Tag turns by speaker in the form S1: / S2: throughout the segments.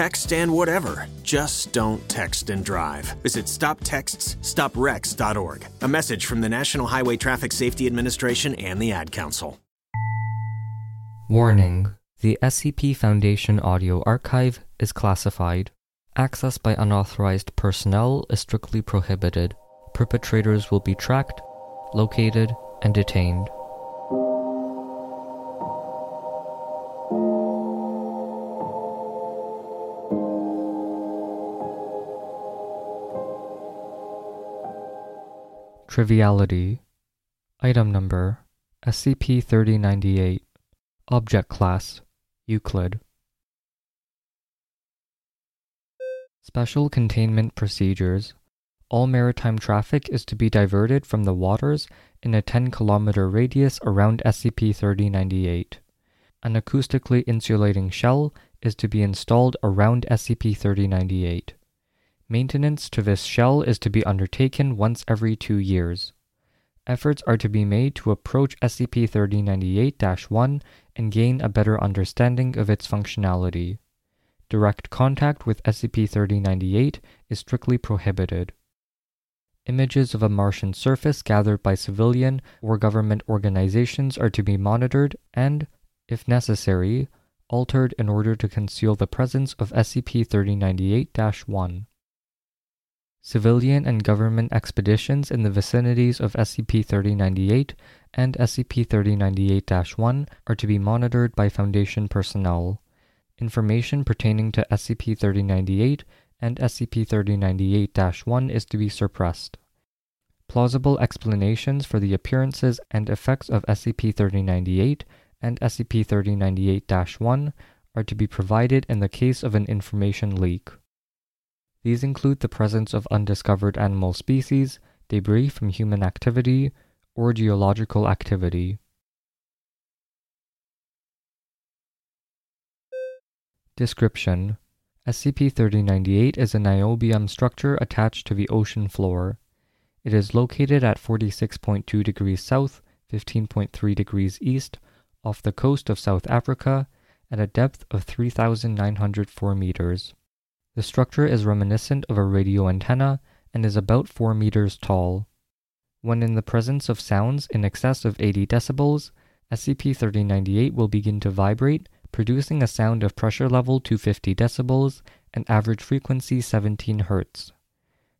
S1: text, and whatever. Just don't text and drive. Visit stoptextsstopwrecks.org. A message from the National Highway Traffic Safety Administration and the Ad Council.
S2: Warning The SCP Foundation audio archive is classified. Access by unauthorized personnel is strictly prohibited. Perpetrators will be tracked, located, and detained. Triviality Item Number SCP 3098 Object Class Euclid Special Containment Procedures All maritime traffic is to be diverted from the waters in a 10 kilometer radius around SCP 3098. An acoustically insulating shell is to be installed around SCP 3098. Maintenance to this shell is to be undertaken once every two years. Efforts are to be made to approach SCP 3098 1 and gain a better understanding of its functionality. Direct contact with SCP 3098 is strictly prohibited. Images of a Martian surface gathered by civilian or government organizations are to be monitored and, if necessary, altered in order to conceal the presence of SCP 3098 1. Civilian and government expeditions in the vicinities of SCP 3098 and SCP 3098 1 are to be monitored by Foundation personnel. Information pertaining to SCP 3098 and SCP 3098 1 is to be suppressed. Plausible explanations for the appearances and effects of SCP 3098 and SCP 3098 1 are to be provided in the case of an information leak. These include the presence of undiscovered animal species, debris from human activity, or geological activity. Description SCP-3098 is a niobium structure attached to the ocean floor. It is located at 46.2 degrees south, 15.3 degrees east, off the coast of South Africa, at a depth of 3,904 meters. The structure is reminiscent of a radio antenna and is about 4 meters tall. When in the presence of sounds in excess of 80 decibels, SCP-3098 will begin to vibrate, producing a sound of pressure level 250 decibels and average frequency 17 Hz.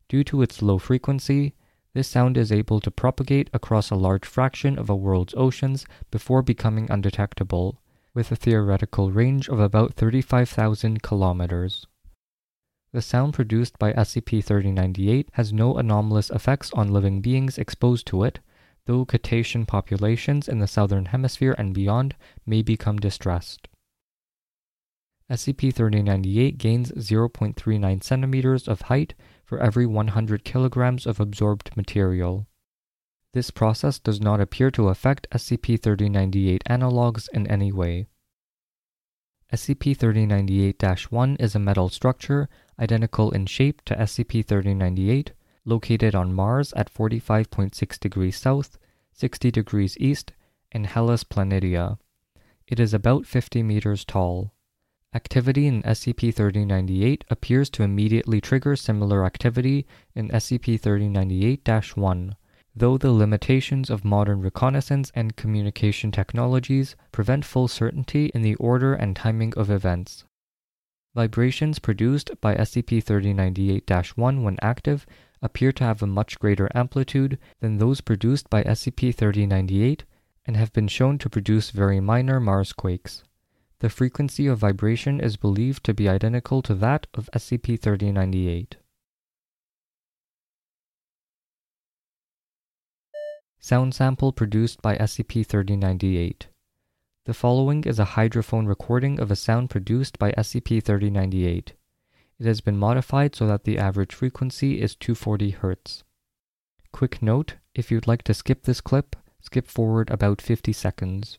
S2: Due to its low frequency, this sound is able to propagate across a large fraction of a world's oceans before becoming undetectable, with a theoretical range of about 35,000 kilometers. The sound produced by SCP-3098 has no anomalous effects on living beings exposed to it, though cetacean populations in the southern hemisphere and beyond may become distressed. SCP-3098 gains 0.39 centimeters of height for every 100 kilograms of absorbed material. This process does not appear to affect SCP-3098 analogs in any way. SCP-3098-1 is a metal structure identical in shape to SCP-3098, located on Mars at 45.6 degrees south, 60 degrees east, in Hellas Planitia. It is about 50 meters tall. Activity in SCP-3098 appears to immediately trigger similar activity in SCP-3098-1, though the limitations of modern reconnaissance and communication technologies prevent full certainty in the order and timing of events. Vibrations produced by SCP-3098-1 when active appear to have a much greater amplitude than those produced by SCP-3098 and have been shown to produce very minor Mars quakes. The frequency of vibration is believed to be identical to that of SCP-3098. Sound sample produced by SCP-3098 the following is a hydrophone recording of a sound produced by SCP-3098. It has been modified so that the average frequency is 240 Hz. Quick note, if you'd like to skip this clip, skip forward about 50 seconds.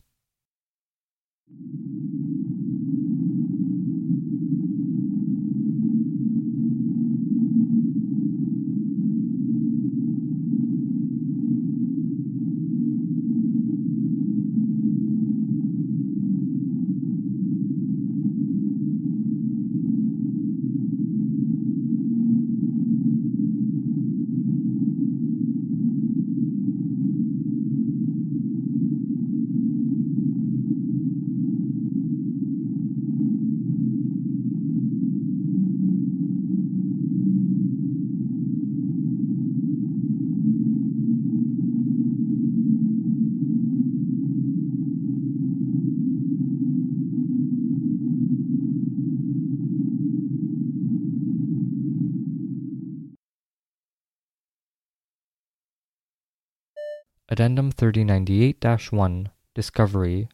S2: Addendum 3098 1 Discovery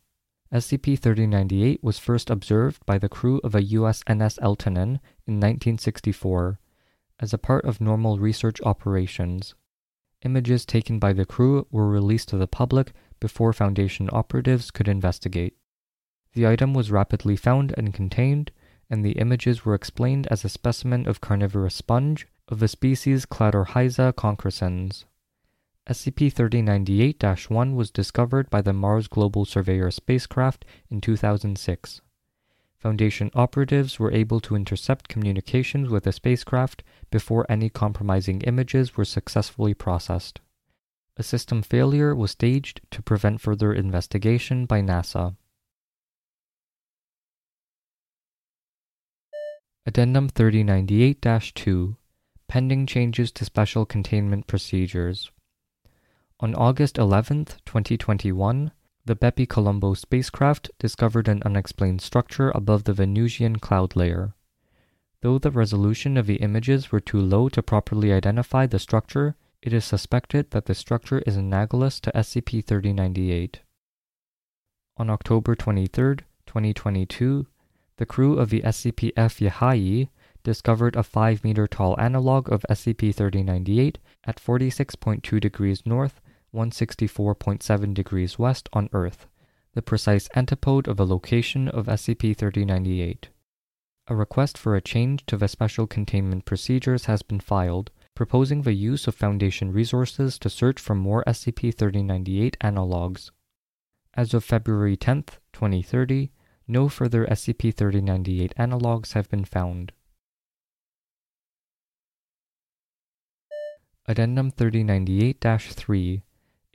S2: SCP 3098 was first observed by the crew of a USNS Eltanin in 1964 as a part of normal research operations. Images taken by the crew were released to the public before Foundation operatives could investigate. The item was rapidly found and contained, and the images were explained as a specimen of carnivorous sponge of the species Cladorhiza concrescens. SCP 3098 1 was discovered by the Mars Global Surveyor spacecraft in 2006. Foundation operatives were able to intercept communications with the spacecraft before any compromising images were successfully processed. A system failure was staged to prevent further investigation by NASA. Addendum 3098 2 Pending changes to special containment procedures. On August 11, 2021, the Bepi Colombo spacecraft discovered an unexplained structure above the Venusian cloud layer. Though the resolution of the images were too low to properly identify the structure, it is suspected that the structure is analogous to SCP 3098. On October 23, 2022, the crew of the SCP-F Yahai discovered a 5 meter tall analog of SCP-3098 at 46.2 degrees north, 164.7 degrees west on Earth, the precise antipode of the location of SCP-3098. A request for a change to the special containment procedures has been filed, proposing the use of Foundation resources to search for more SCP-3098 analogs. As of February 10, 2030, no further SCP-3098 analogs have been found. Addendum 3098-3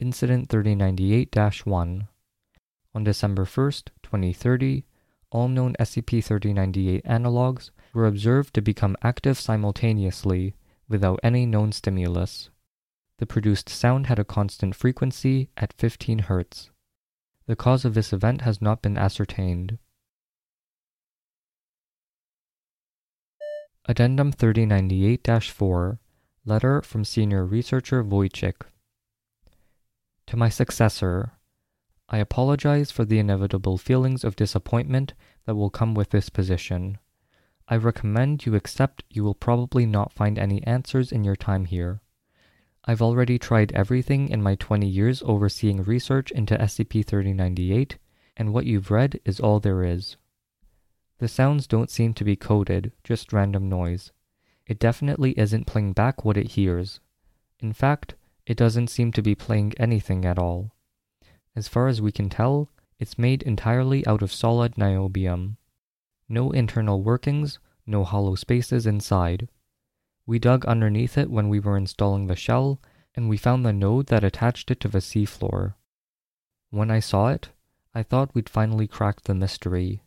S2: Incident 3098-1 On December 1, 2030, all known SCP-3098 analogs were observed to become active simultaneously without any known stimulus. The produced sound had a constant frequency at 15 Hz. The cause of this event has not been ascertained. Addendum 3098 4 Letter from Senior Researcher Wojcik. To my successor, I apologize for the inevitable feelings of disappointment that will come with this position. I recommend you accept you will probably not find any answers in your time here. I've already tried everything in my 20 years overseeing research into SCP 3098, and what you've read is all there is. The sounds don't seem to be coded, just random noise. It definitely isn't playing back what it hears. In fact, it doesn't seem to be playing anything at all. As far as we can tell, it's made entirely out of solid niobium. No internal workings, no hollow spaces inside. We dug underneath it when we were installing the shell, and we found the node that attached it to the seafloor. When I saw it, I thought we'd finally cracked the mystery.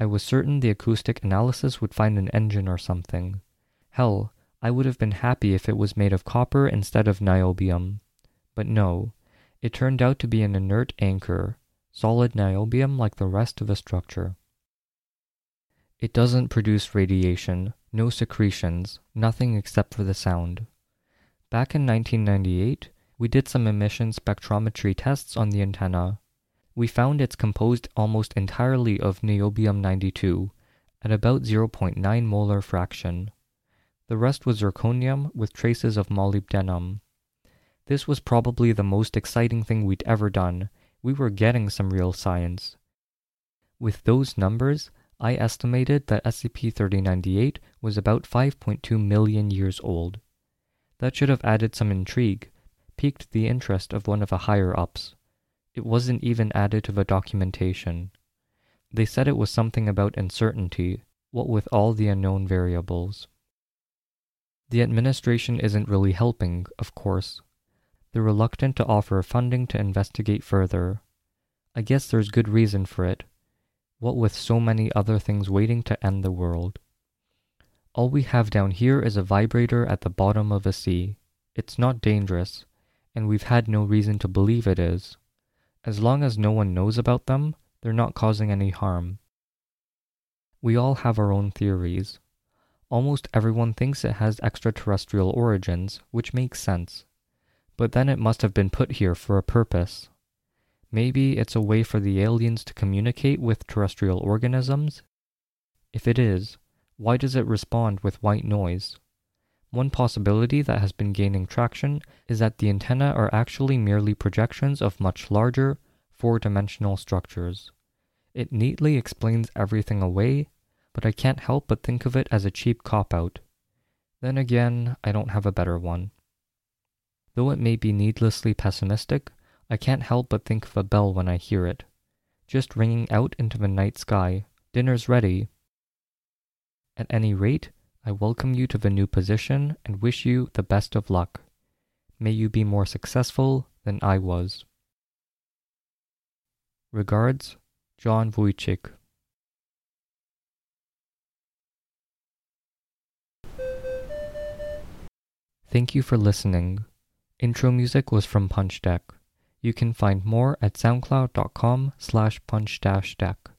S2: I was certain the acoustic analysis would find an engine or something. Hell, I would have been happy if it was made of copper instead of niobium. But no, it turned out to be an inert anchor, solid niobium like the rest of the structure. It doesn't produce radiation, no secretions, nothing except for the sound. Back in 1998, we did some emission spectrometry tests on the antenna we found it's composed almost entirely of niobium 92 at about 0.9 molar fraction. The rest was zirconium with traces of molybdenum. This was probably the most exciting thing we'd ever done. We were getting some real science. With those numbers, I estimated that SCP 3098 was about 5.2 million years old. That should have added some intrigue, piqued the interest of one of the higher ups. It wasn't even added to the documentation. They said it was something about uncertainty, what with all the unknown variables. The administration isn't really helping, of course. They're reluctant to offer funding to investigate further. I guess there's good reason for it, what with so many other things waiting to end the world. All we have down here is a vibrator at the bottom of a sea. It's not dangerous, and we've had no reason to believe it is. As long as no one knows about them, they're not causing any harm. We all have our own theories. Almost everyone thinks it has extraterrestrial origins, which makes sense. but then it must have been put here for a purpose. Maybe it's a way for the aliens to communicate with terrestrial organisms? If it is, why does it respond with white noise? One possibility that has been gaining traction is that the antennae are actually merely projections of much larger, four dimensional structures. It neatly explains everything away, but I can't help but think of it as a cheap cop out. Then again, I don't have a better one. Though it may be needlessly pessimistic, I can't help but think of a bell when I hear it. Just ringing out into the night sky. Dinner's ready. At any rate, I welcome you to the new position and wish you the best of luck. May you be more successful than I was. Regards, John Wojcik. Thank you for listening. Intro music was from Punch Deck. You can find more at soundcloud.com slash punch-deck.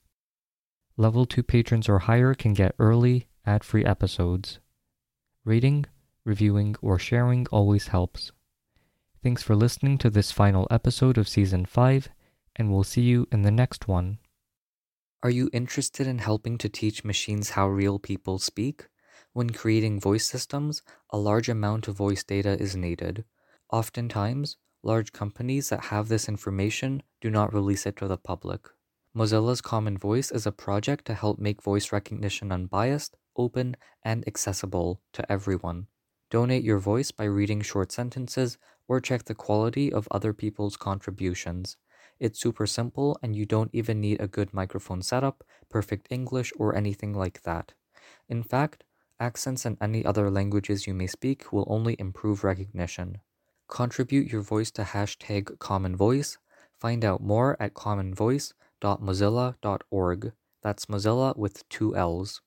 S2: Level 2 patrons or higher can get early, ad-free episodes. Rating, reviewing, or sharing always helps. Thanks for listening to this final episode of Season 5, and we'll see you in the next one. Are you interested in helping to teach machines how real people speak? When creating voice systems, a large amount of voice data is needed. Oftentimes, large companies that have this information do not release it to the public. Mozilla's Common Voice is a project to help make voice recognition unbiased, open, and accessible to everyone. Donate your voice by reading short sentences or check the quality of other people's contributions. It's super simple and you don't even need a good microphone setup, perfect English, or anything like that. In fact, accents and any other languages you may speak will only improve recognition. Contribute your voice to hashtag Common Voice. Find out more at commonvoice.mozilla.org. That's Mozilla with two L's.